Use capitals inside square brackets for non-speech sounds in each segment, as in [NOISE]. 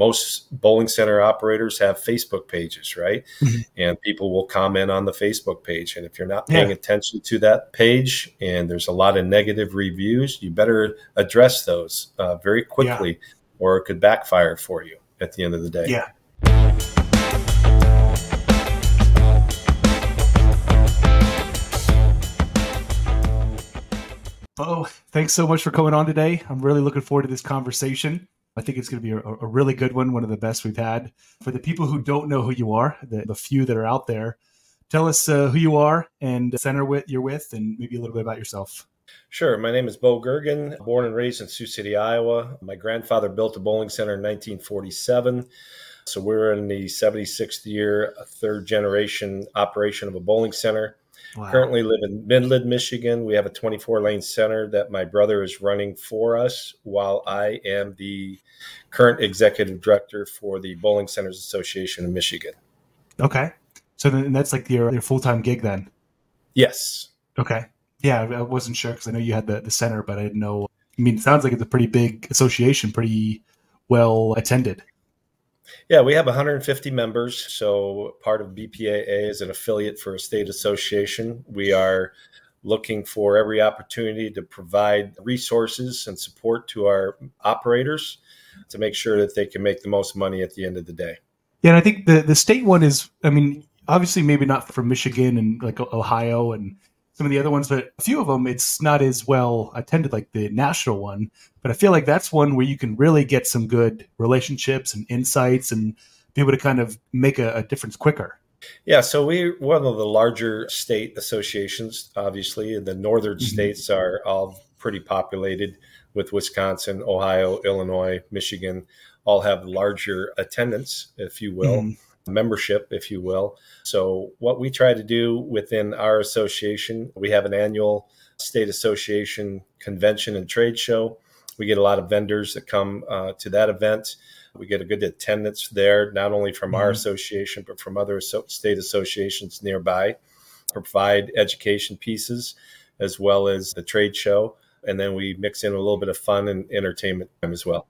most bowling center operators have Facebook pages, right? Mm-hmm. And people will comment on the Facebook page. And if you're not paying yeah. attention to that page and there's a lot of negative reviews, you better address those uh, very quickly yeah. or it could backfire for you at the end of the day. Yeah. Oh, thanks so much for coming on today. I'm really looking forward to this conversation. I think it's going to be a, a, really good one, one of the best we've had. For the people who don't know who you are, the, the few that are out there, tell us uh, who you are and center with you're with, and maybe a little bit about yourself. Sure. My name is Bo Goergen, born and raised in Sioux City, Iowa. My grandfather built a bowling center in 1947. So we're in the 76th year, third generation operation of a bowling center. Wow. Currently live in Midland, Michigan. We have a 24 lane center that my brother is running for us while I am the current executive director for the Bowling Centers Association of Michigan. Okay. So then that's like your, your full time gig then? Yes. Okay. Yeah, I wasn't sure because I know you had the, the center, but I didn't know. I mean, it sounds like it's a pretty big association, pretty well attended. Yeah, we have 150 members. So part of BPAA is an affiliate for a state association. We are looking for every opportunity to provide resources and support to our operators to make sure that they can make the most money at the end of the day. Yeah, and I think the the state one is, I mean, obviously maybe not from Michigan and like Ohio and some of the other ones, but a few of them it's not as well attended like the national one. But I feel like that's one where you can really get some good relationships and insights and be able to kind of make a, a difference quicker. Yeah, so we're one of the larger state associations, obviously. The northern mm-hmm. states are all pretty populated with Wisconsin, Ohio, Illinois, Michigan, all have larger attendance, if you will. Mm-hmm membership, if you will. So, what we try to do within our association, we have an annual state association convention and trade show. We get a lot of vendors that come uh, to that event. We get a good attendance there, not only from mm-hmm. our association, but from other state associations nearby. Provide education pieces as well as the trade show. And then we mix in a little bit of fun and entertainment time as well.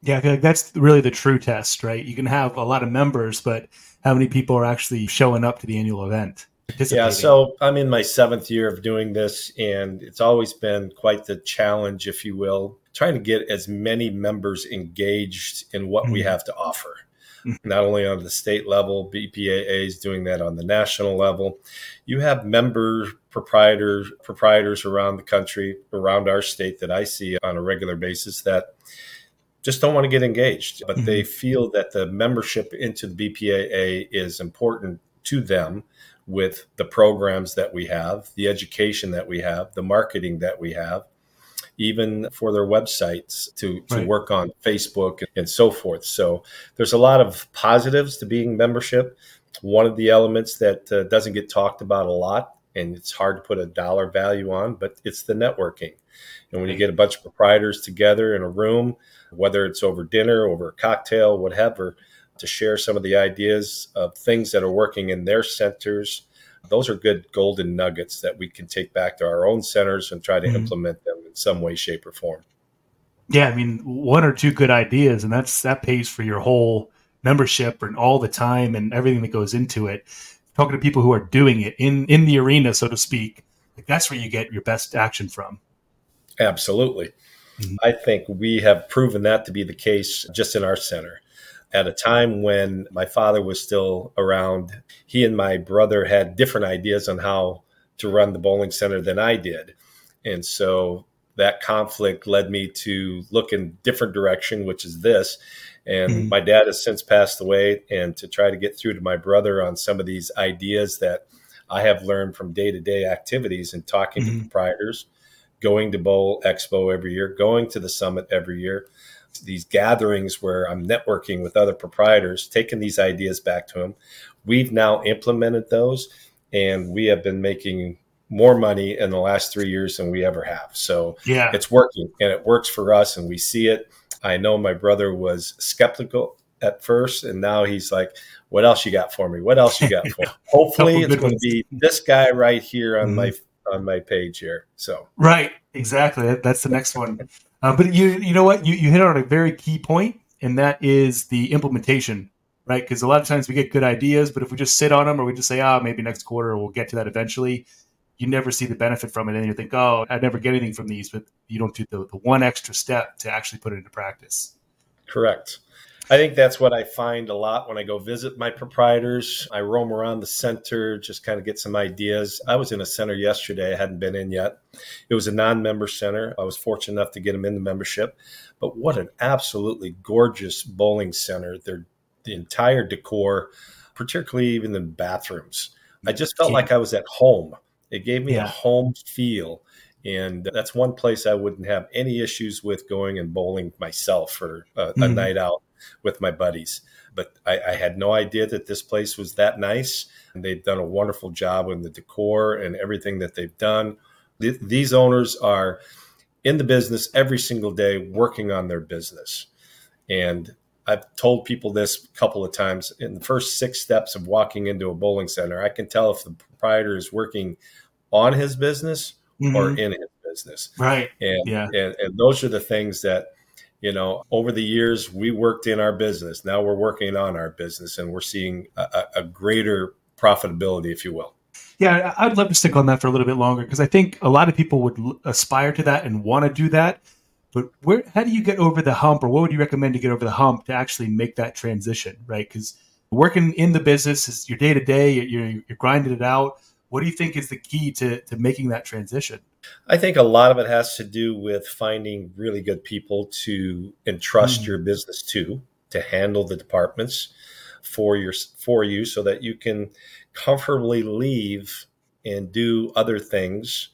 Yeah, that's really the true test, right? You can have a lot of members, but how many people are actually showing up to the annual event? Yeah, so I'm in my seventh year of doing this, and it's always been quite the challenge, if you will, trying to get as many members engaged in what mm-hmm. we have to offer. Mm-hmm. Not only on the state level, BPAA is doing that on the national level. You have member proprietors proprietors around the country, around our state that I see on a regular basis that just don't want to get engaged, but mm-hmm. they feel that the membership into the BPAA is important to them with the programs that we have, the education that we have, the marketing that we have, even for their websites to, to right. work on Facebook and so forth. So there's a lot of positives to being membership. One of the elements that uh, doesn't get talked about a lot, and it's hard to put a dollar value on, but it's the networking. And when you get a bunch of proprietors together in a room, whether it's over dinner, over a cocktail, whatever, to share some of the ideas of things that are working in their centers. Those are good golden nuggets that we can take back to our own centers and try to mm-hmm. implement them in some way, shape, or form. Yeah, I mean, one or two good ideas, and that's that pays for your whole membership and all the time and everything that goes into it. Talking to people who are doing it in in the arena, so to speak, like that's where you get your best action from. Absolutely. Mm-hmm. I think we have proven that to be the case just in our center. At a time when my father was still around, he and my brother had different ideas on how to run the bowling center than I did. And so that conflict led me to look in different direction, which is this. And mm-hmm. my dad has since passed away, and to try to get through to my brother on some of these ideas that I have learned from day to day activities and talking mm-hmm. to proprietors going to Bowl Expo every year, going to the summit every year, these gatherings where I'm networking with other proprietors, taking these ideas back to them. We've now implemented those and we have been making more money in the last three years than we ever have. So yeah, it's working and it works for us and we see it. I know my brother was skeptical at first and now he's like, what else you got for me? What else you got for [LAUGHS] me? Hopefully it's going to be this guy right here on mm-hmm. my on my page here. So right, exactly. That's the next one. Uh, but you you know what you you hit on a very key point, and that is the implementation, right? Because a lot of times we get good ideas, but if we just sit on them or we just say, ah, oh, maybe next quarter we'll get to that eventually, you never see the benefit from it. And you think, oh, I never get anything from these, but you don't do the, the one extra step to actually put it into practice. Correct. I think that's what I find a lot when I go visit my proprietors. I roam around the center, just kind of get some ideas. I was in a center yesterday, I hadn't been in yet. It was a non member center. I was fortunate enough to get them in the membership. But what an absolutely gorgeous bowling center. They're, the entire decor, particularly even the bathrooms. I just felt like I was at home. It gave me yeah. a home feel. And that's one place I wouldn't have any issues with going and bowling myself for a, mm-hmm. a night out with my buddies. But I, I, had no idea that this place was that nice. And they've done a wonderful job in the decor and everything that they've done. Th- these owners are in the business every single day working on their business. And I've told people this a couple of times. In the first six steps of walking into a bowling center, I can tell if the proprietor is working on his business mm-hmm. or in his business. Right. And, yeah. and, and those are the things that you know over the years we worked in our business now we're working on our business and we're seeing a, a greater profitability if you will yeah i'd love to stick on that for a little bit longer because i think a lot of people would aspire to that and want to do that but where how do you get over the hump or what would you recommend to get over the hump to actually make that transition right? Because working in the business is your day to day you're, you're grinding it out. What do you think is the key to, to making that transition? I think a lot of it has to do with finding really good people to entrust mm. your business to, to handle the departments for your for you so that you can comfortably leave and do other things,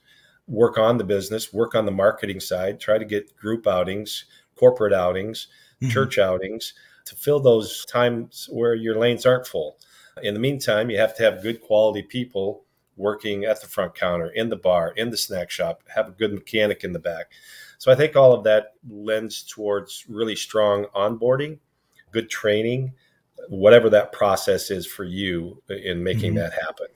work on the business, work on the marketing side, try to get group outings, corporate outings, mm-hmm. church outings to fill those times where your lanes aren't full. In the meantime, you have to have good quality people working at the front counter, in the bar, in the snack shop, have a good mechanic in the back. So I think all of that lends towards really strong onboarding, good training, whatever that process is for you in making mm-hmm. that happen.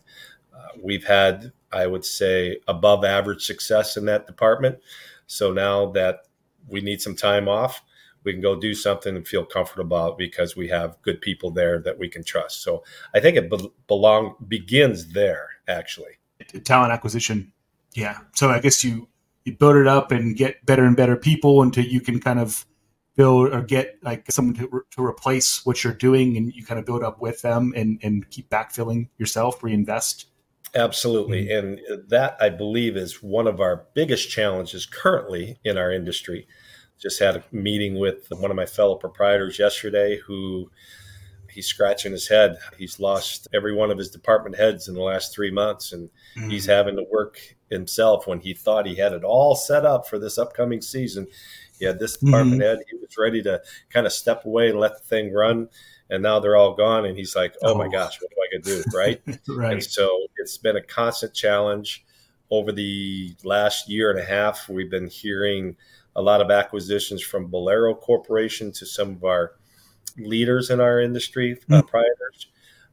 Uh, we've had, I would say, above average success in that department. So now that we need some time off, we can go do something and feel comfortable about because we have good people there that we can trust. So I think it be- belong begins there actually. Talent acquisition. Yeah. So I guess you you build it up and get better and better people until you can kind of build or get like someone to, re- to replace what you're doing and you kind of build up with them and, and keep backfilling yourself, reinvest. Absolutely. Mm-hmm. And that I believe is one of our biggest challenges currently in our industry. Just had a meeting with one of my fellow proprietors yesterday who he's scratching his head. He's lost every one of his department heads in the last three months, and mm-hmm. he's having to work himself when he thought he had it all set up for this upcoming season. He had this department mm-hmm. head. He was ready to kind of step away and let the thing run. And now they're all gone. And he's like, oh, oh. my gosh, what do I do? Right. [LAUGHS] right. And so it's been a constant challenge over the last year and a half. We've been hearing a lot of acquisitions from Bowlero Corporation to some of our leaders in our industry, uh, proprietors,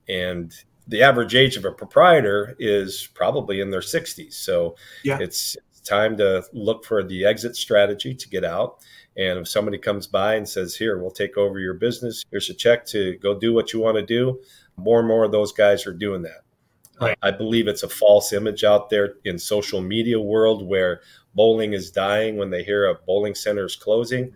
and the average age of a proprietor is probably in their 60s. So yeah. it's time to look for the exit strategy to get out. And if somebody comes by and says, Here, we'll take over your business, here's a check to go do what you want to do, more and more of those guys are doing that. Right. I believe it's a false image out there in social media world where bowling is dying when they hear a bowling center is closing.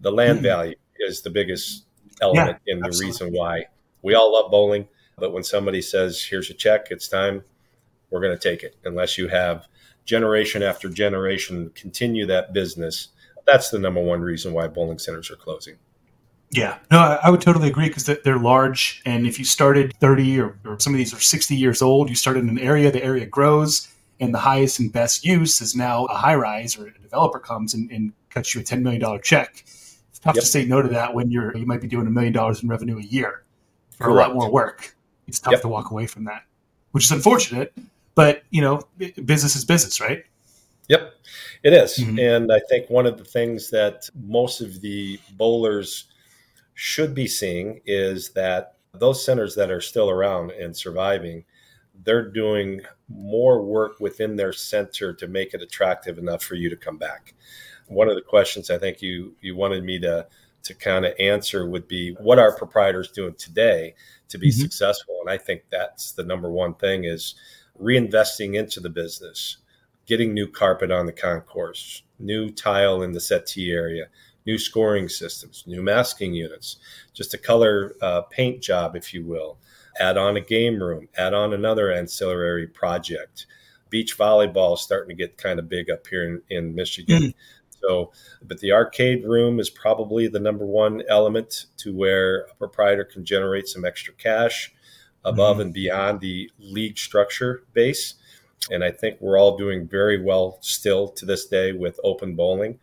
The land mm-hmm. value is the biggest element yeah, in the absolutely. reason why we all love bowling. But when somebody says, here's a check, it's time, we're going to take it. Unless you have generation after generation continue that business, that's the number one reason why bowling centers are closing. Yeah, no, I would totally agree because they're large. And if you started 30 or, or, some of these are 60 years old, you start in an area, the area grows, and the highest and best use is now a high rise or a developer comes and, and cuts you a $10 million check it's tough yep. to say no to that when you're you might be doing a million dollars in revenue a year for Correct. a lot more work. It's tough yep. to walk away from that, which is unfortunate. But you know, business is business, right? Yep, it is. Mm-hmm. And I think one of the things that most of the bowlers should be seeing is that those centers that are still around and surviving, they're doing more work within their center to make it attractive enough for you to come back one of the questions I think you you wanted me to to kind of answer would be what are proprietors doing today to be mm-hmm. successful? And I think that's the number one thing is reinvesting into the business, getting new carpet on the concourse, new tile in the settee area, new scoring systems, new masking units, just a color uh, paint job, if you will. Add on a game room, add on another ancillary project. Beach volleyball is starting to get kind of big up here in, in Michigan. Mm. So, but the arcade room is probably the number one element to where a proprietor can generate some extra cash above mm-hmm. and beyond the league structure base. And I think we're all doing very well still to this day with open bowling.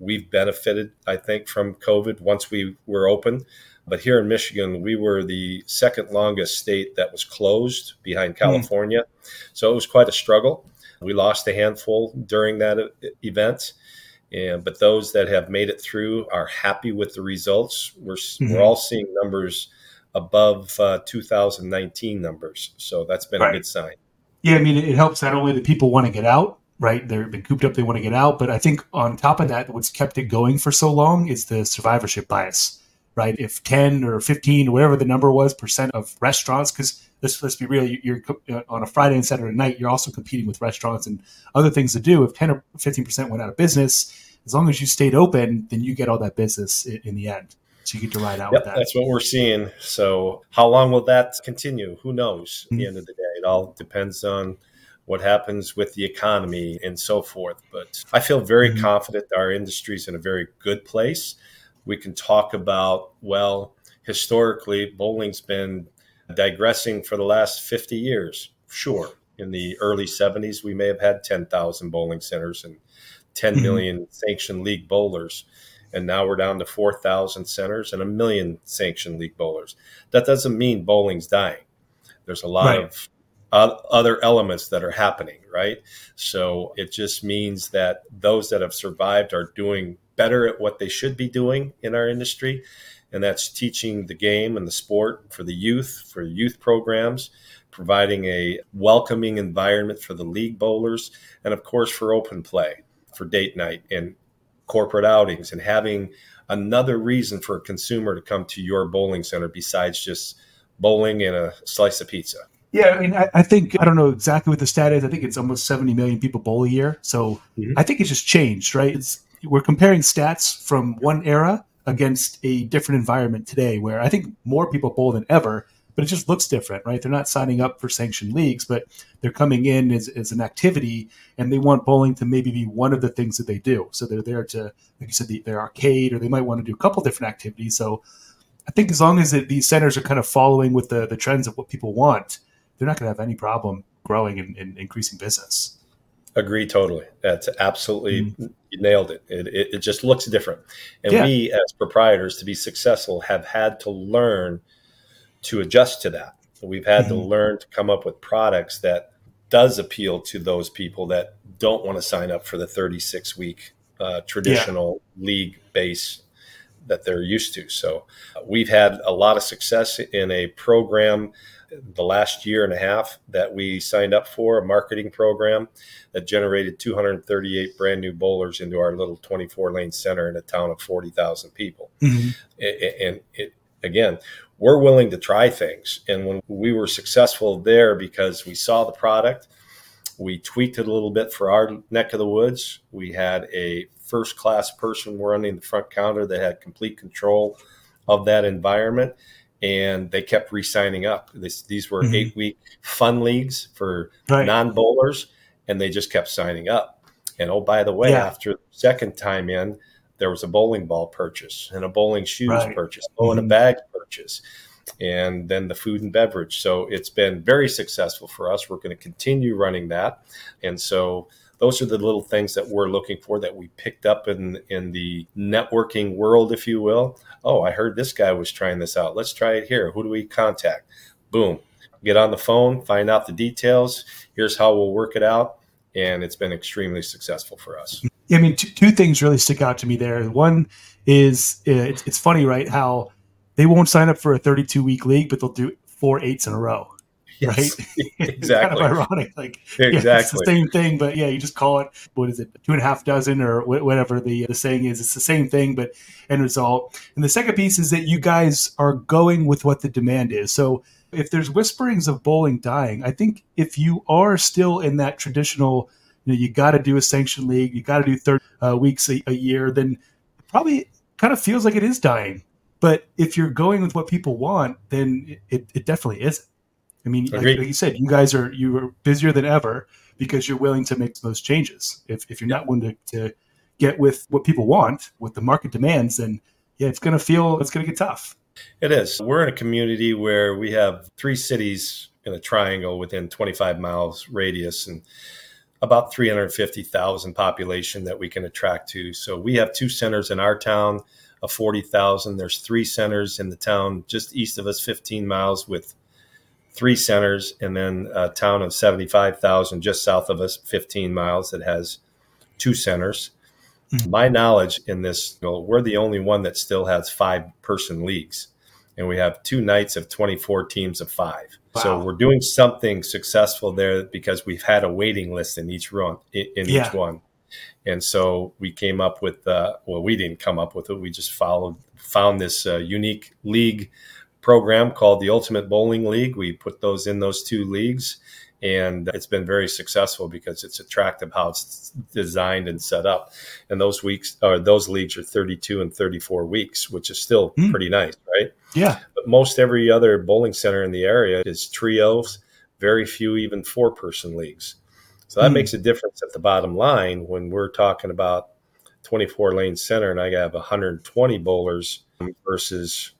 We've benefited, I think, from COVID once we were open. But here in Michigan, we were the second longest state that was closed behind mm-hmm. California. Mm-hmm. So it was quite a struggle. We lost a handful during that event. And, but those that have made it through are happy with the results. We're, mm-hmm. we're all seeing numbers above uh, 2019 numbers. So that's been right. a good sign. Yeah, I mean, it helps not only that people want to get out, right? They've been cooped up, they want to get out. But I think on top of that, what's kept it going for so long is the survivorship bias, right? If 10 or 15 or whatever the number was percent of restaurants, because let's, let's be real, you're uh, on a Friday and Saturday night, you're also competing with restaurants and other things to do. If 10 or 15% went out of business, as long as you stayed open, then you get all that business in, in the end. So you get to ride out yep, with that. That's what we're seeing. So how long will that continue? Who knows? At mm-hmm. the end of the day, it all depends on what happens with the economy and so forth. But I feel very mm-hmm. confident our industry is in a very good place. We can talk about, well, historically, bowling's been digressing for the last 50 years. Sure. In the early 70s, we may have had 10,000 bowling centers and 10 mm-hmm. million sanctioned league bowlers and now we're down to 4,000 centers and a million sanctioned league bowlers. That doesn't mean bowling's dying. There's a lot right. of other elements that are happening, right? So it just means that those that have survived are doing better at what they should be doing in our industry. And that's teaching the game and the sport for the youth, for youth programs, providing a welcoming environment for the league bowlers, and of course for open play, for date night and corporate outings and having another reason for a consumer to come to your bowling center besides just bowling and a slice of pizza. Yeah, I mean, I, I, think I don't know exactly what the stat is. I think it's almost 70 million people bowl a year. So mm-hmm. I think it's just changed, right? It's, we're comparing stats from one era against a different environment today, where I think more people bowl than ever but it just looks different, right? They're not signing up for sanctioned leagues, but they're coming in as, as an activity and they want bowling to maybe be one of the things that they do. So they're there to, like you said, the, their arcade, or they might want to do a couple different activities. So I think as long as it, these centers are kind of following with the, the trends of what people want, they're not going to have any problem growing and, and increasing business. Agree totally. That's absolutely mm-hmm. you nailed it. It, it. it, just looks different. And yeah. we, as proprietors, to be successful, have had to learn – to adjust to that. We've had mm-hmm. to learn to come up with products that does appeal to those people that don't want to sign up for the 36 week uh, traditional yeah. league base that they're used to. So uh, we've had a lot of success in a program the last year and a half that we signed up for a marketing program that generated 238 brand new bowlers into our little 24 lane center in a town of 40,000 people. Mm-hmm. And it, again, we're willing to try things. And when we were successful there because we saw the product, we tweaked it a little bit for our neck of the woods. We had a first class person running the front counter that had complete control of that environment. And they kept re signing up. This, these were mm-hmm. eight week fun leagues for right. non bowlers, and they just kept signing up. And oh, by the way, yeah. after the second time in, there was a bowling ball purchase and a bowling shoes right. purchase, oh, mm-hmm. and a bag purchase, and then the food and beverage. So it's been very successful for us. We're going to continue running that, and so those are the little things that we're looking for that we picked up in in the networking world, if you will. Oh, I heard this guy was trying this out. Let's try it here. Who do we contact? Boom. Get on the phone, find out the details. Here's how we'll work it out. And it's been extremely successful for us. I mean, t- two things really stick out to me there. One is uh, it's, it's funny, right? How they won't sign up for a 32 week league, but they'll do four eights in a row. [LAUGHS] yes. right? [LAUGHS] [LAUGHS] exactly. kind of ironic. Like exactly yeah, it's the same thing, but yeah, you just call it what is it, two and a half dozen or whatever the the saying is. It's the same thing, but end result. And the second piece is that you guys are going with what the demand is. So if there's whisperings of bowling dying, I think if you are still in that traditional, you know, you got to do a sanctioned league, you got to do 30 uh, weeks a, a year, then probably kind of feels like it is dying. But if you're going with what people want, then it, it definitely isn't. I mean, like, like, you said, you guys are you are busier than ever because you're willing to make those changes. If, if you're not willing to, to get with what people want, what the market demands, then yeah, it's going to feel it's going to get tough. It is. We're in a community where we have three cities in a triangle within 25 miles radius and about 350,000 population that we can attract to. So we have two centers in our town of 40,000. There's three centers in the town just east of us, 15 miles with three centers, and then a town of 75,000 just south of us, 15 miles that has two centers. Mm-hmm. My knowledge in this, you know, we're the only one that still has five person leagues, and we have two nights of 24 teams of five. Wow. So we're doing something successful there because we've had a waiting list in each run in, yeah. each one. And so we came up with, uh, well, we didn't come up with it. We just followed, found this uh, unique league program called the Ultimate Bowling League. We put those in those two leagues and it's been very successful because it's attractive how it's designed and set up. And those weeks or those leagues are 32 and 34 weeks, which is still mm. pretty nice, right? Yeah. But most every other bowling center in the area is trios, very few even four person leagues. So that mm. makes a difference at the bottom line when we're talking about 24 lane center and I have 120 bowlers versus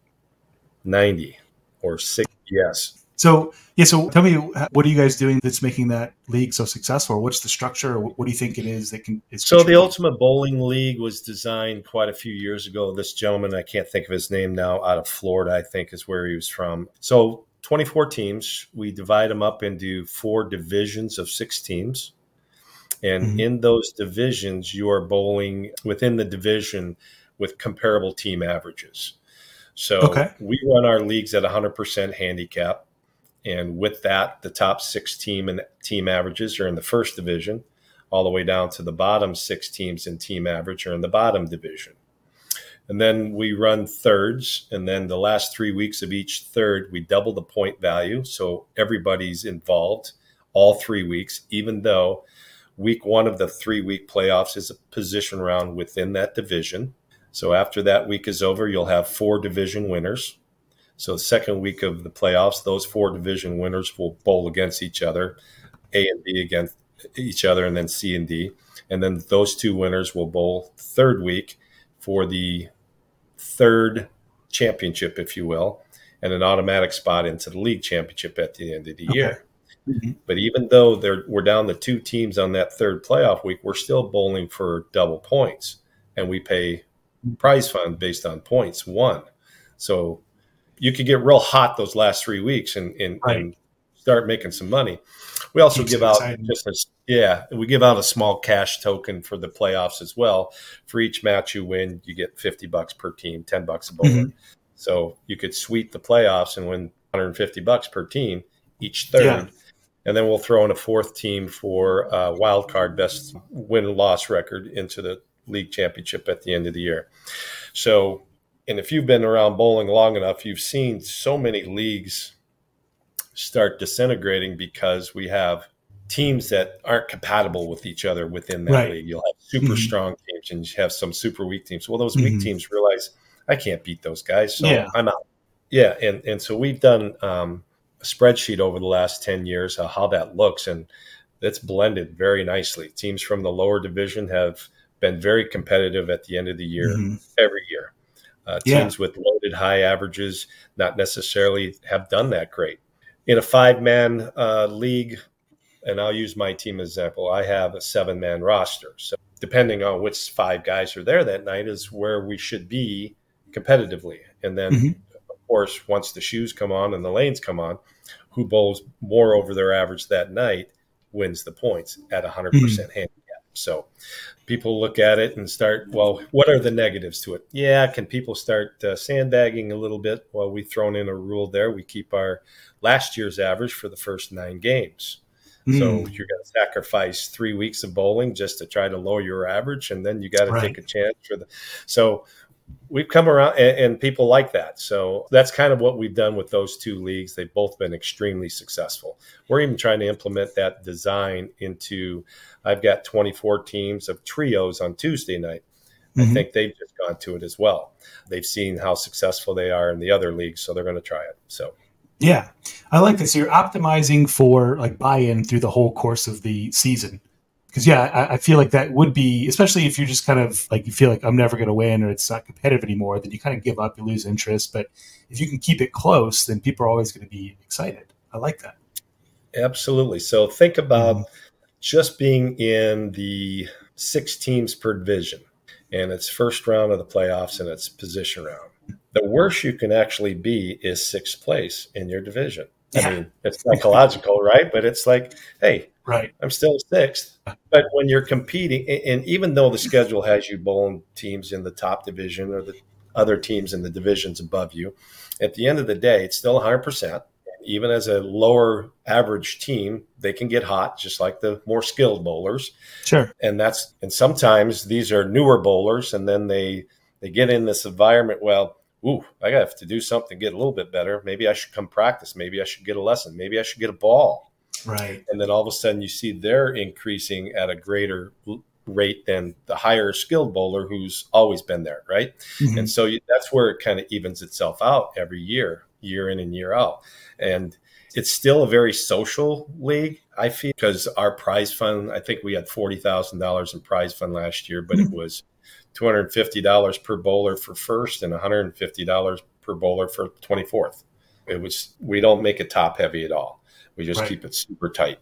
90 or 60. Yes. So yeah, so tell me, what are you guys doing that's making that league so successful? What's the structure? What do you think it is that can? Is so the Ultimate Bowling League was designed quite a few years ago. This gentleman, I can't think of his name now, out of Florida, I think is where he was from. So 24 teams. We divide them up into four divisions of six teams. And mm-hmm. in those divisions, you are bowling within the division with comparable team averages. So okay. we run our leagues at 100% handicap. And with that, the top six team and team averages are in the first division, all the way down to the bottom six teams in team average are in the bottom division. And then we run thirds, and then the last three weeks of each third, we double the point value. So everybody's involved all three weeks, even though week one of the three week playoffs is a position round within that division. So after that week is over, you'll have four division winners. So the second week of the playoffs, those four division winners will bowl against each other, A and B against each other, and then C and D. And then those two winners will bowl third week for the third championship, if you will, and an automatic spot into the league championship at the end of the okay. year. Mm-hmm. But even though we're down the two teams on that third playoff week, we're still bowling for double points, and we pay prize fund based on points won. So you could get real hot those last three weeks and, and, right. and start making some money. We also Keeps give out exciting. just a, yeah, we give out a small cash token for the playoffs as well. For each match you win, you get 50 bucks per team, 10 bucks a bowler. Mm-hmm. So you could sweep the playoffs and win 150 bucks per team each third. Yeah. And then we'll throw in a fourth team for uh, wild card best win loss record into the league championship at the end of the year. So and if you've been around bowling long enough, you've seen so many leagues start disintegrating because we have teams that aren't compatible with each other within that right. league. You'll have super mm-hmm. strong teams and you have some super weak teams. Well, those mm-hmm. weak teams realize I can't beat those guys, so yeah. I'm out. Yeah, and and so we've done um, a spreadsheet over the last ten years of how that looks, and it's blended very nicely. Teams from the lower division have been very competitive at the end of the year mm-hmm. every year. Uh, teams yeah. with loaded high averages not necessarily have done that great. In a five man uh, league, and I'll use my team as example, I have a seven man roster. So depending on which five guys are there that night is where we should be competitively. And then, mm-hmm. of course, once the shoes come on and the lanes come on, who bowls more over their average that night wins the points at 100% mm-hmm. handicap. So people look at it and start, well, what are the negatives to it? Yeah, can people start uh, sandbagging a little bit? Well, we've thrown in a rule there. We keep our last year's average for the first nine games. Mm. So hmm. you're going to sacrifice three weeks of bowling just to try to lower your average, and then you got to right. take a chance for the. So we've come around and, and, people like that. So that's kind of what we've done with those two leagues. They've both been extremely successful. We're even trying to implement that design into, I've got 24 teams of trios on Tuesday night. Mm-hmm. I think they've just gone to it as well. They've seen how successful they are in the other leagues, so they're going to try it. So, yeah, I like this. You're optimizing for like buy-in through the whole course of the season because yeah, I, I, feel like that would be, especially if you're just kind of like you feel like I'm never going to win or it's not competitive anymore, then you kind of give up, you lose interest. But if you can keep it close, then people are always going to be excited. I like that. Absolutely. So think about mm-hmm. just being in the six teams per division, and it's first round of the playoffs and it's position round. The worst you can actually be is sixth place in your division. Yeah. I mean, it's psychological, right? But it's like, hey, right, I'm still sixth. But when you're competing, and even though the schedule has you bowling teams in the top division or the other teams in the divisions above you, at the end of the day, it's still 100%. Even as a lower average team, they can get hot, just like the more skilled bowlers. Sure. And that's and sometimes these are newer bowlers, and then they they get in this environment. Well, ooh, I have to do something to get a little bit better. Maybe I should come practice. Maybe I should get a lesson. Maybe I should get a ball. Right. And then all of a sudden you see they're increasing at a greater rate than the higher skilled bowler who's always been there. Right. Mm-hmm. And so you, that's where it kind of evens itself out every year, year in and year out. And it's still a very social league, I feel, because our prize fund, I think we had $40,000 in prize fund last year, but mm-hmm. it was $250 per bowler for first and $150 per bowler for 24th. It was, we don't make it top heavy at all. We just right. keep it super tight.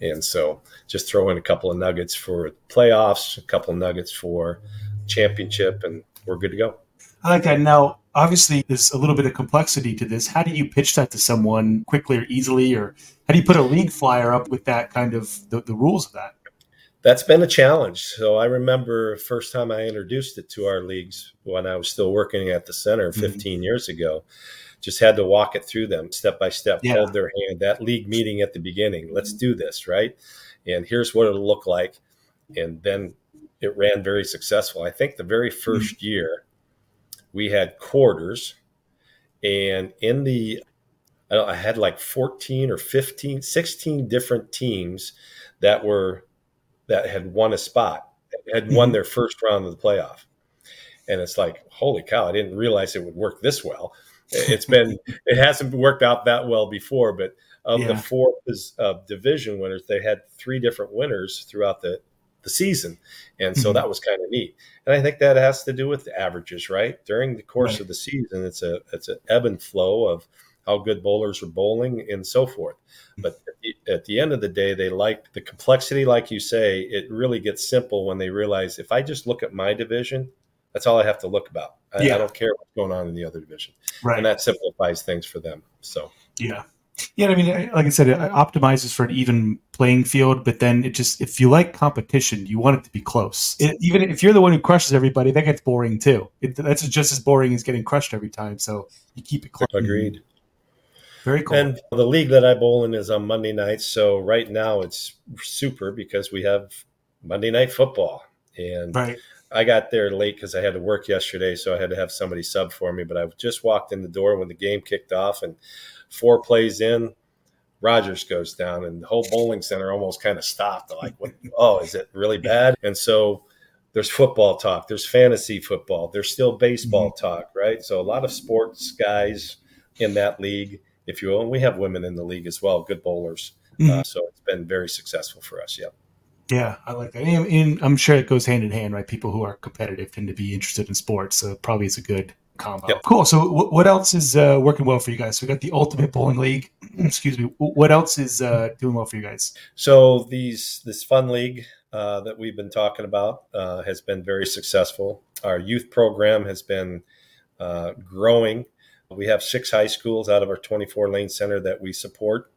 And so just throw in a couple of nuggets for playoffs, a couple of nuggets for championship, and we're good to go. I like that. Now, obviously, there's a little bit of complexity to this. How do you pitch that to someone quickly or easily? Or how do you put a league flyer up with that kind of the, the rules of that? That's been a challenge. So I remember first time I introduced it to our leagues when I was still working at the center mm-hmm. 15 mm-hmm. years ago just had to walk it through them step by step, yeah. hold their hand. That league meeting at the beginning, let's do this, right? And here's what it'll look like. And then it ran very successful. I think the very 1st mm-hmm. year we had quarters, and in the I, I had like 14 or 15, 16 different teams that were that had won a spot, had won mm-hmm. their first round of the playoff. And it's like, holy cow, I didn't realize it would work this well it's been it hasn't worked out that well before, but of yeah. the four uh, division winners, they had three different winners throughout the the season, and so mm-hmm. that was kind of neat. And I think that has to do with the averages, right? During the course right. of the season, it's a it's an ebb and flow of how good bowlers are bowling and so forth. But at the, at the end of the day, they like the complexity, like you say. It really gets simple when they realize if I just look at my division, that's all I have to look about. I, yeah. I don't care what's going on in the other division. Right. And that simplifies things for them. So, yeah. Yeah, I mean, like I said, it optimizes for an even playing field, but then it just, if you like competition, you want it to be close. It, even if you're the one who crushes everybody, that gets boring too. It, that's just as boring as getting crushed every time. So you keep it close. Agreed. Very cool. And the league that I bowl in is on Monday nights. So right now it's super because we have Monday night football. And right. I got there late because I had to work yesterday, so I had to have somebody sub for me. But I just walked in the door when the game kicked off, and four plays in, Rodgers goes down, and the whole bowling center almost kind of stopped. Like, what, [LAUGHS] "Oh, is it really bad?" And so there's football talk, there's fantasy football, there's still baseball mm-hmm. talk, right? So a lot of sports guys in that league, if you will, and we have women in the league as well, good bowlers. Mm-hmm. Uh, so it's been very successful for us. Yep. Yeah, I like that. And, and, I'm sure it goes hand in hand, right? People who are competitive tend to be interested in sports, so probably it's a good combo. Yep. Cool. So, w- what else is uh, working well for you guys? So we got the Ultimate Bowling League. [CLEARS THROAT] Excuse me. What else is uh, doing well for you guys? So these this fun league uh, that we've been talking about uh, has been very successful. Our youth program has been uh, growing. We have six high schools out of our 24 lane center that we support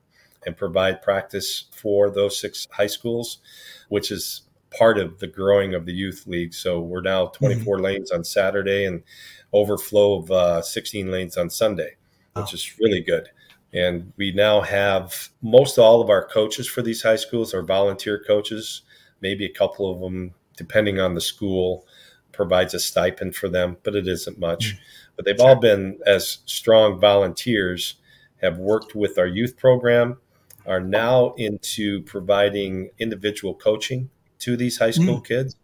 and provide practice for those six high schools, which is part of the growing of the youth league. So we're now 24 mm-hmm. lanes on Saturday and overflow of uh, 16 lanes on Sunday, which oh. is really good. And we now have most all of our coaches for these high schools are volunteer coaches. Maybe a couple of them, depending on the school, provides a stipend for them, but it isn't much. Mm-hmm. But they've all been as strong volunteers, have worked with our youth program, are now into providing individual coaching to these high school mm. kids.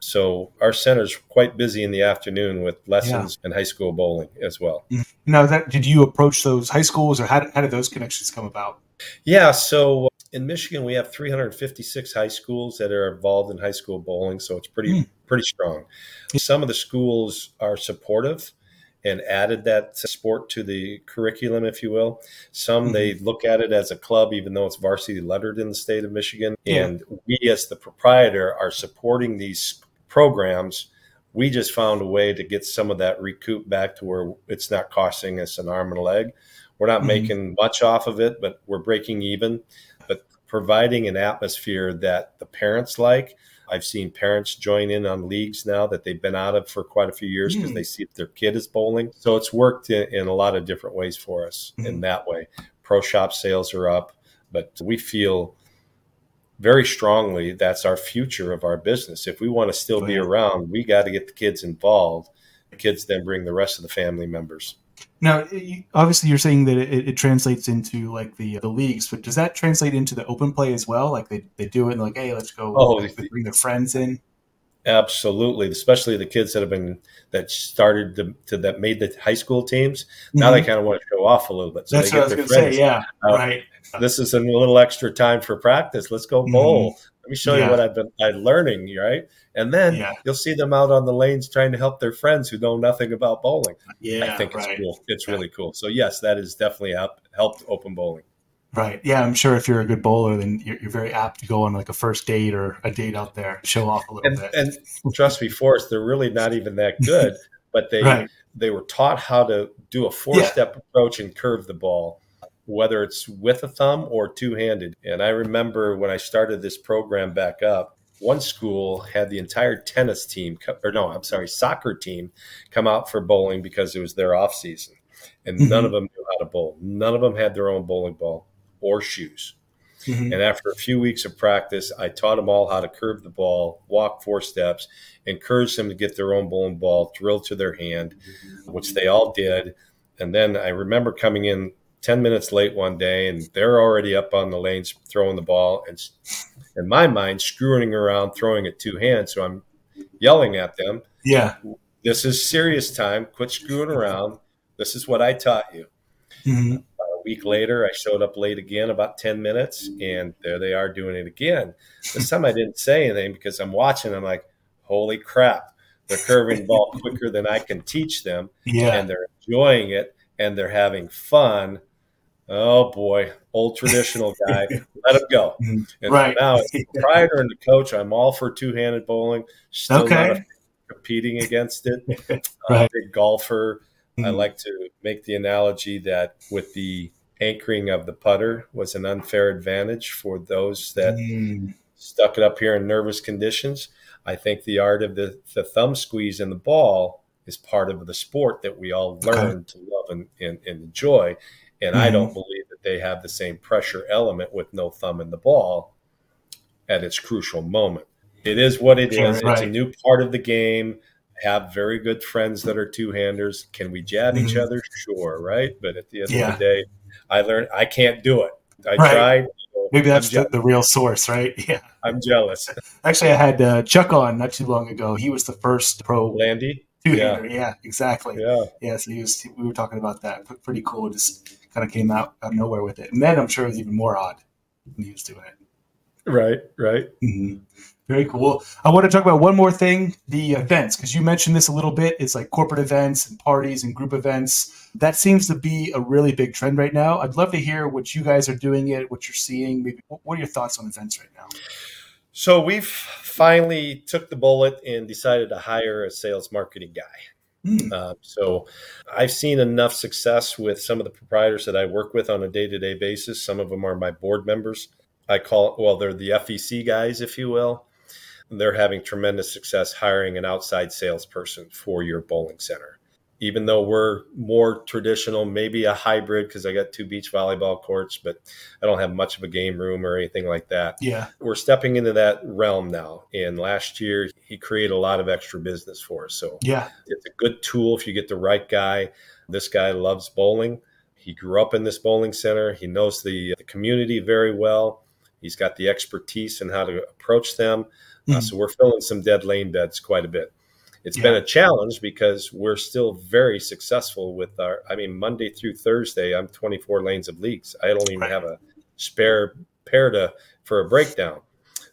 So our center's quite busy in the afternoon with lessons yeah. and high school bowling as well. Mm. Now, that did you approach those high schools, or how did, how did those connections come about? Yeah, so in Michigan we have 356 high schools that are involved in high school bowling, so it's pretty mm. pretty strong. Some of the schools are supportive and added that sport to the curriculum, if you will. Some mm-hmm. they look at it as a club, even though it's varsity lettered in the state of Michigan. Yeah. And we, as the proprietor, are supporting these programs. We just found a way to get some of that recoup back to where it's not costing us an arm and a leg. We're not mm-hmm. making much off of it, but we're breaking even. But providing an atmosphere that the parents like I've seen parents join in on leagues now that they've been out of for quite a few years because mm. they see if their kid is bowling. So it's worked in, in a lot of different ways for us mm. in that way. Pro shop sales are up, but we feel very strongly that's our future of our business. If we want to still be around, we got to get the kids involved. The kids then bring the rest of the family members. Now, obviously, you're saying that it, it, translates into like the the leagues, but does that translate into the open play as well? Like they, they do it and like, hey, let's go. Oh, like, bring their friends in. Absolutely, especially the kids that have been that started to, to that made the high school teams. Now mm-hmm. they kind of want to show off a little bit. So That's what I was going to say. Yeah, uh, right. This is a little extra time for practice. Let's go bowl. Mm-hmm. Let me show yeah. you what I've been I'm learning, right? And then yeah. you'll see them out on the lanes trying to help their friends who know nothing about bowling. Yeah, I think right. it's cool. It's really cool. So yes, that has definitely helped helped open bowling. Right. Yeah, I'm sure if you're a good bowler, then you're, you're, very apt to go on like a first date or a date out there, show off a little and, bit. And trust me, Forrest, they're really not even that [LAUGHS] good, but they right. they were taught how to do a four step yeah. approach and curve the ball whether it's with a thumb or two handed. And I remember when I started this program back up, one school had the entire tennis team, or no, I'm sorry, soccer team come out for bowling because it was their off season. And mm-hmm. none of them knew how to bowl. None of them had their own bowling ball or shoes. Mm-hmm. And after a few weeks of practice, I taught them all how to curve the ball, walk four steps, encouraged them to get their own bowling ball drilled to their hand, which they all did. And then I remember coming in 10 minutes late one day and they're already up on the lanes throwing the ball and in my mind screwing around throwing it two hands. So i'm yelling at them. Yeah. This is serious time. Quit screwing around. This is what i taught you. Mm-hmm. a week later i showed up late again about 10 minutes and there they are doing it again. This time i didn't say anything because i'm watching. I'm like holy crap. They're curving the ball quicker than i can teach them yeah. and they're enjoying it and they're having fun oh boy, old traditional guy, [LAUGHS] let him go. And right. now, as a [LAUGHS] proprietor and the coach, I'm all for two handed bowling. Still okay. not competing against it. [LAUGHS] right. Uh, big golfer. Mm-hmm. I like to make the analogy that with the anchoring of the putter was an unfair advantage for those that mm. stuck it up here in nervous conditions. I think the art of the, the thumb squeeze in the ball is part of the sport that we all learn okay. to love and, and, and enjoy. And mm-hmm. I don't believe that they have the same pressure element with no thumb in the ball at its crucial moment. It is what it is. Right. It's a new part of the game. I Have very good friends that are two handers. Can we jab mm-hmm. each other? Sure, right? But at the end yeah. of the day, I learned I can't do it. I right. tried. Maybe that's the, the, real source, right? [LAUGHS] Yeah. I'm jealous. Actually, I had uh, Chuck on not too long ago. He was the first pro Landy. Two hander. Yeah. yeah, exactly. Yeah. Yeah. So he was. We were talking about that. Pretty cool. Just kind of came out out of nowhere with it. And then I'm sure it was even more odd when he was doing it. Right, right. Mm-hmm. Very cool. I want to talk about one more thing the events, because you mentioned this a little bit. It's like corporate events and parties and group events. That seems to be a really big trend right now. I'd love to hear what you guys are doing it, what you're seeing. Maybe what are your thoughts on events right now? So we've finally took the bullet and decided to hire a sales marketing guy. Mm. Uh, so I've seen enough success with some of the proprietors that I work with on a day to day basis. Some of them are my board members. I call well, they're the FEC guys, if you will. they're having tremendous success hiring an outside salesperson for your bowling center even though we're more traditional, maybe a hybrid because I got two beach volleyball courts, but I don't have much of a game room or anything like that. Yeah. We're stepping into that realm now. And last year, he created a lot of extra business for us. So, yeah, it's a good tool if you get the right guy. This guy loves bowling. He grew up in this bowling center, he knows the, the community very well. He's got the expertise in how to approach them. Mm-hmm. Uh, hmm. so, we're filling some dead lane beds quite a bit. It's yeah. been a challenge because we're still very successful with our. I mean, Monday through Thursday, I'm 24 lanes of leagues. I don't even right. have a spare pair to for a breakdown.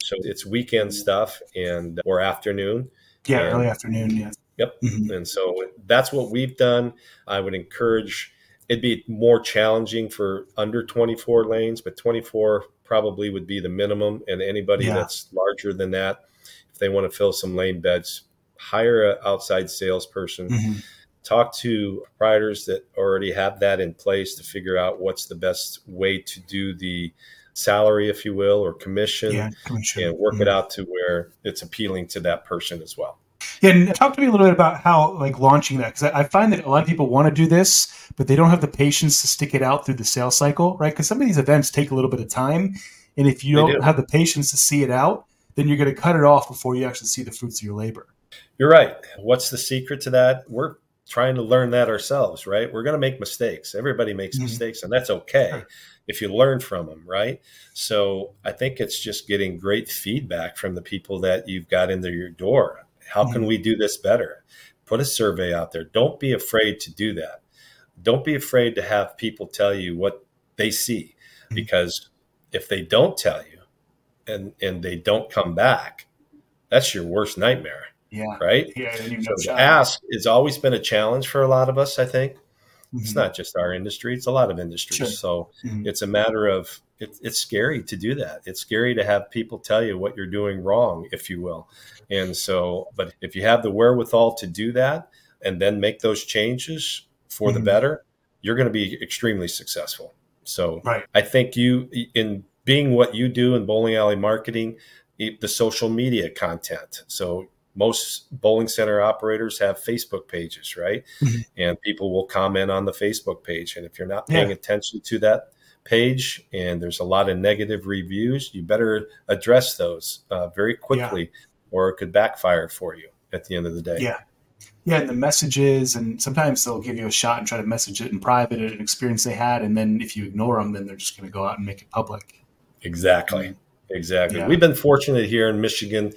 So it's weekend stuff and or afternoon. Yeah, and, early afternoon. Yeah. Yep. Mm-hmm. And so that's what we've done. I would encourage. It'd be more challenging for under 24 lanes, but 24 probably would be the minimum. And anybody yeah. that's larger than that, if they want to fill some lane beds, hire an outside salesperson, mm-hmm. talk to providers that already have that in place to figure out what's the best way to do the salary, if you will, or commission, yeah, commission. and work mm-hmm. it out to where it's appealing to that person as well. Yeah, and talk to me a little bit about how like launching that because I, I, find that a lot of people want to do this, but they don't have the patience to stick it out through the sales cycle, right? Because some of these events take a little bit of time, and if you don't do. have the patience to see it out, then you're going to cut it off before you actually see the fruits of your labor. You're right. What's the secret to that? We're trying to learn that ourselves, right? We're going to make mistakes. Everybody makes mm-hmm. mistakes, and that's okay if you learn from them, right? So I think it's just getting great feedback from the people that you've got into your door. How mm-hmm. can we do this better? Put a survey out there. Don't be afraid to do that. Don't be afraid to have people tell you what they see, mm-hmm. because if they don't tell you and and they don't come back, that's your worst nightmare yeah. Right. Yeah. So ask has always been a challenge for a lot of us. I think mm-hmm. it's not just our industry; it's a lot of industries. Sure. So mm-hmm. it's a matter of it, it's scary to do that. It's scary to have people tell you what you're doing wrong, if you will. And so, but if you have the wherewithal to do that and then make those changes for mm-hmm. the better, you're going to be extremely successful. So right. I think you, in being what you do in bowling alley marketing, the social media content. So most bowling center operators have Facebook pages, right? Mm-hmm. And people will comment on the Facebook page. And if you're not paying yeah. attention to that page and there's a lot of negative reviews, you better address those uh, very quickly yeah. or it could backfire for you at the end of the day. Yeah. Yeah, and the messages, and sometimes they'll give you a shot and try to message it in private at an experience they had, and then if you ignore them, then they're just going to go out and make it public. Exactly, exactly. Yeah. We've been fortunate here in Michigan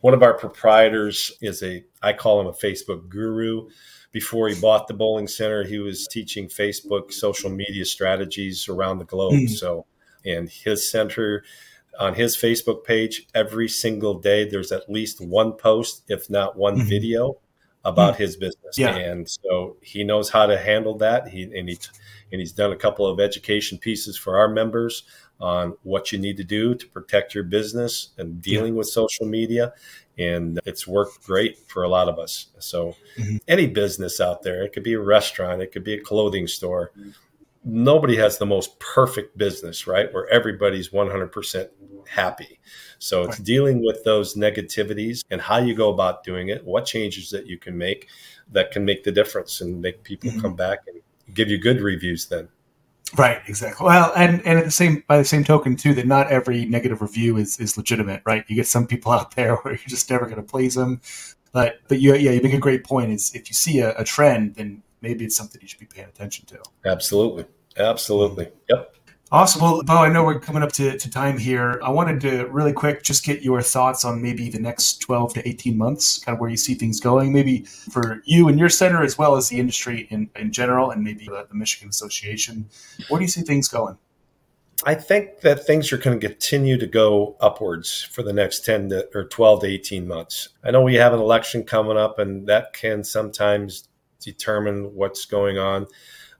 one of our proprietors is a, I call him a Facebook guru. Before he bought the bowling center, he was teaching Facebook social media strategies around the globe. Mm. So, and his center on his Facebook page every single day, there's at least one post, if not one mm-hmm. video about mm. his business. Yeah. And so he knows how to handle that. He, and he, and he's done a couple of education pieces for our members on what you need to do to protect your business and dealing with social media. And it's worked great for a lot of us. So, mm-hmm. any business out there, it could be a restaurant, it could be a clothing store. Nobody has the most perfect business, right? Where everybody's 100% happy. So, it's dealing with those negativities and how you go about doing it, what changes that you can make that can make the difference and make people mm-hmm. come back and give you good reviews then. Right, exactly. Well, and and at the same by the same token too, that not every negative review is is legitimate, right? You get some people [LAUGHS] out there where you're just never going to please them. But but you yeah, you make a great point. Is if you see a, a trend, then maybe it's something you should be paying attention to. Absolutely, absolutely. Mm-hmm. Yep. Awesome. Well, Bo, I know we're coming up to, to time here. I wanted to really quick just get your thoughts on maybe the next 12 to 18 months, kind of where you see things going, maybe for you and your center, as well as the industry in, in general, and maybe the, the Michigan Association. Where do you see things going? I think that things are going to continue to go upwards for the next 10 to, or 12 to 18 months. I know we have an election coming up, and that can sometimes determine what's going on.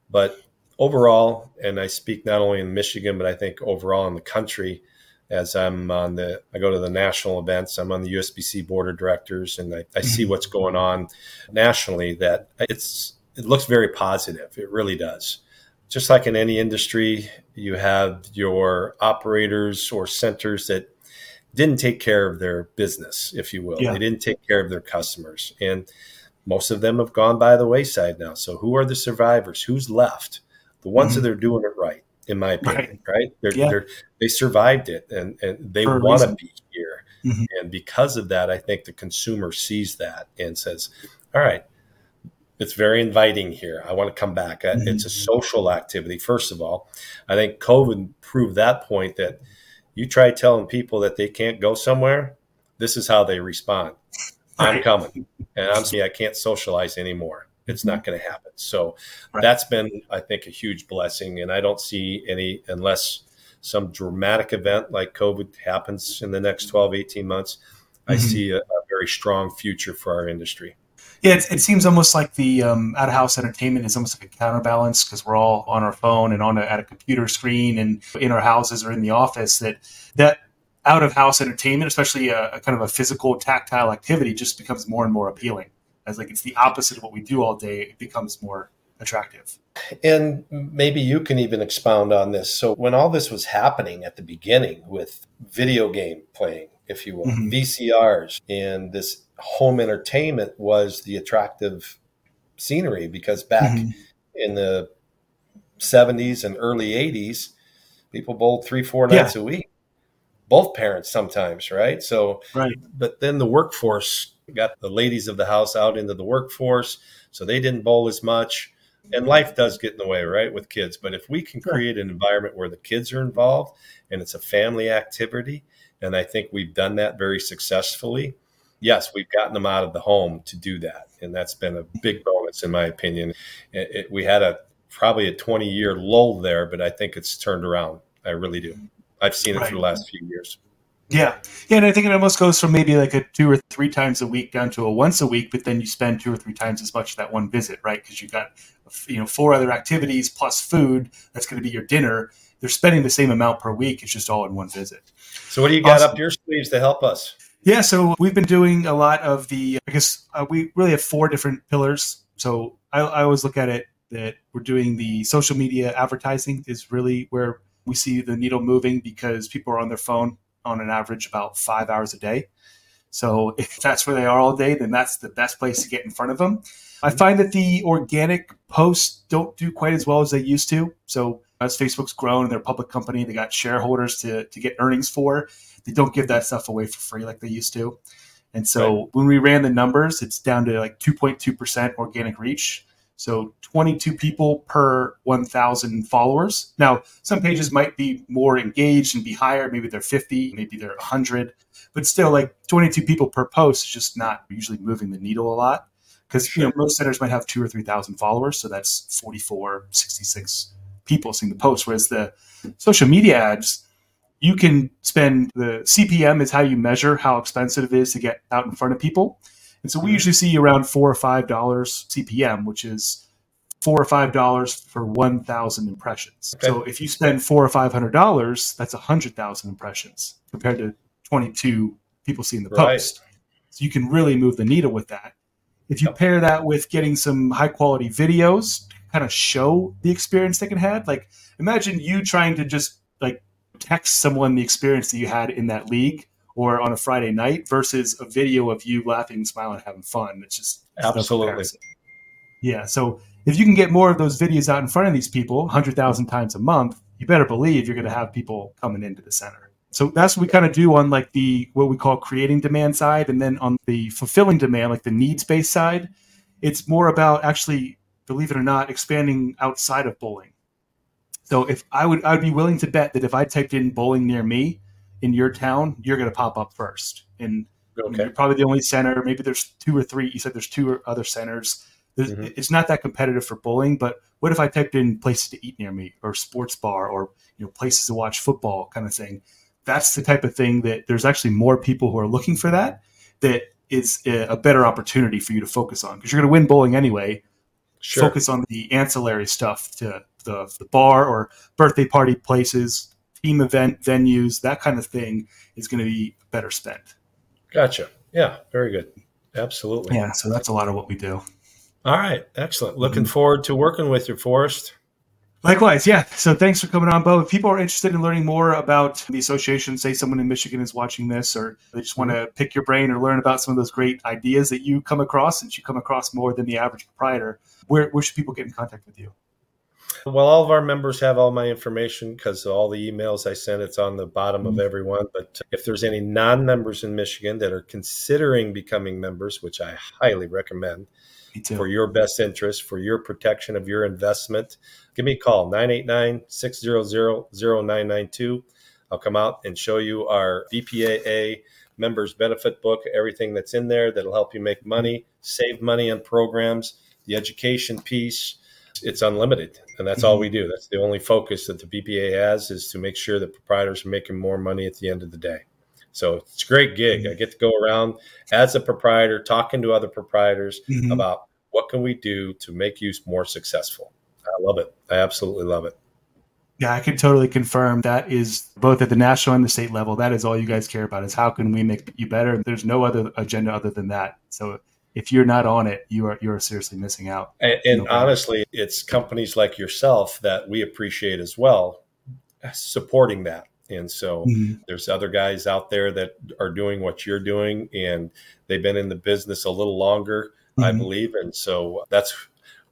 But overall, and I speak not only in Michigan, but I think overall in the country, as I'm on the, I go to the national events, I'm on the USBC board of directors, and I, I see mm-hmm. what's going on nationally. That it's it looks very positive. It really does. Just like in any industry, you have your operators or centers that didn't take care of their business, if you will. Yeah. They didn't take care of their customers. And most of them have gone by the wayside now. So who are the survivors? Who's left? The ones mm-hmm. that are doing it right, in my opinion, right? right? They're, yeah. they're, they survived it and, and they want to be here. Mm-hmm. And because of that, I think the consumer sees that and says, all right, it's very inviting here. I want to come back. Uh, mm-hmm. It's a social activity, first of all. I think COVID proved that point that you try telling people that they can't go somewhere, this is how they respond. I'm coming, and I'm saying I can't socialize anymore. It's not going to happen. So right. that's been, I think, a huge blessing. And I don't see any, unless some dramatic event like COVID happens in the next 12, 18 months, mm-hmm. I see a, a very strong future for our industry. Yeah, it, it seems almost like the um, out of house entertainment is almost like a counterbalance because we're all on our phone and on a, at a computer screen and in our houses or in the office. That that out of house entertainment, especially a, a, kind of a physical, tactile activity, just becomes more and more appealing. As like it's the opposite of what we do all day, it becomes more attractive. And maybe you can even expound on this. So when all this was happening at the beginning with video game playing, if you will, mm-hmm. VCRs and this home entertainment was the attractive scenery because back mm-hmm. in the 70s and early 80s, people bowled three, four nights yeah. a week. Both parents sometimes, right? So, right. but then the workforce got the ladies of the house out into the workforce, so they didn't bowl as much. And mm-hmm. life does get in the way, right, with kids. But if we can create an environment where the kids are involved and it's a family activity, and I think we've done that very successfully, yes, we've gotten them out of the home to do that, and that's been a big bonus in my opinion. It, it, we had a probably a 20 year lull there, but I think it's turned around. I really do. Mm-hmm. I've seen it right. for the last few years. Yeah, yeah, and I think it almost goes from maybe like a two or three times a week down to a once a week, but then you spend two or three times as much that one visit, right? Because you've got you know four other activities plus food that's going to be your dinner. They're spending the same amount per week. It's just all in one visit. So, what do you got awesome. up your sleeves to help us? Yeah, so we've been doing a lot of the, I guess uh, we really have four different pillars. So I, I always look at it that we're doing the social media advertising is really where we see the needle moving because people are on their phone on an average about five hours a day. So [LAUGHS] if that's where they are all day, then that's the best place to get in front of them. I mm-hmm. find that the organic posts don't do quite as well as they used to. So as Facebook's grown and they're a public company, they got shareholders to, to get earnings for. They don't give that stuff away for free like they used to. And so right. when we ran the numbers, it's down to like 2.2% organic reach. So 22 people per 1,000 followers. Now, some pages might be more engaged and be higher. Maybe they're 50, maybe they're 100, but still, like 22 people per post is just not usually moving the needle a lot because you know most centers might have two or 3,000 followers. So that's 44, 66 people seeing the post. Whereas the social media ads, you can spend the CPM is how you measure how expensive it is to get out in front of people. And so we mm-hmm. usually see around four or five dollars CPM, which is four or five dollars for one thousand impressions. Okay. So if you spend four or five hundred dollars, that's a hundred thousand impressions compared to twenty two people seeing the right. post. So you can really move the needle with that. If you pair that with getting some high quality videos, kind of show the experience they can have. Like imagine you trying to just like text someone the experience that you had in that league or on a Friday night versus a video of you laughing, smiling, having fun. It's just absolutely. yeah. So if you can get more of those videos out in front of these people, 100,000 times a month, you better believe you're going to have people coming into the center. So that's what we kind of do on like the what we call creating demand side, and then on the fulfilling demand, like the needs based side, it's more about actually, believe it or not, expanding outside of bowling. So if I would, I would be willing to bet that if I typed in bowling near me in your town, you're going to pop up first, and okay. you're probably the only center. Maybe there's two or three. You said there's two other centers. Mm-hmm. It's not that competitive for bowling, but what if I typed in places to eat near me, or sports bar, or you know places to watch football, kind of thing? that's the type of thing that there's actually more people who are looking for that that is a better opportunity for you to focus on because you're going to win bowling anyway sure. focus on the ancillary stuff to the, the bar or birthday party places team event venues that kind of thing is going to be better spent gotcha yeah very good absolutely yeah so that's a lot of what we do all right excellent looking mm-hmm. forward to working with you forrest Likewise, yeah. So thanks for coming on, Bo. If people are interested in learning more about the association, say someone in Michigan is watching this, or they just want to pick your brain or learn about some of those great ideas that you come across, since you come across more than the average proprietor, where, where should people get in contact with you? Well, all of our members have all my information because all the emails I send, it's on the bottom mm-hmm. of everyone. But if there's any non members in Michigan that are considering becoming members, which I highly recommend for your best interest, for your protection of your investment, give me a call 989 600 0992. I'll come out and show you our BPAA members benefit book, everything that's in there that'll help you make money, save money on programs, the education piece it's unlimited and that's mm-hmm. all we do that's the only focus that the bpa has is to make sure that proprietors are making more money at the end of the day so it's a great gig mm-hmm. i get to go around as a proprietor talking to other proprietors mm-hmm. about what can we do to make you more successful i love it i absolutely love it yeah, I can totally confirm that is both at the national and the state level. That is all you guys care about is how can we make you better. There's no other agenda other than that. So if you're not on it, you are you're seriously missing out. And, and honestly, it's companies like yourself that we appreciate as well, supporting that. And so mm-hmm. there's other guys out there that are doing what you're doing, and they've been in the business a little longer, mm-hmm. I believe. And so that's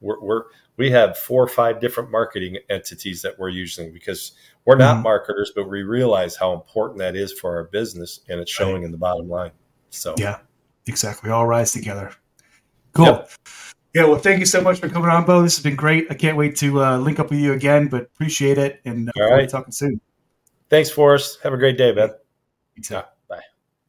we're, we're we have four or five different marketing entities that we're using because we're not mm-hmm. marketers, but we realize how important that is for our business, and it's showing right. in the bottom line. So yeah, Exactly. All rise together. Cool. Yep. Yeah, well, thank you so much for coming on, Bo. This has been great. I can't wait to uh, link up with you again, but appreciate it. And uh, All right. talking soon. Thanks, Forrest. Have a great day, man. You too.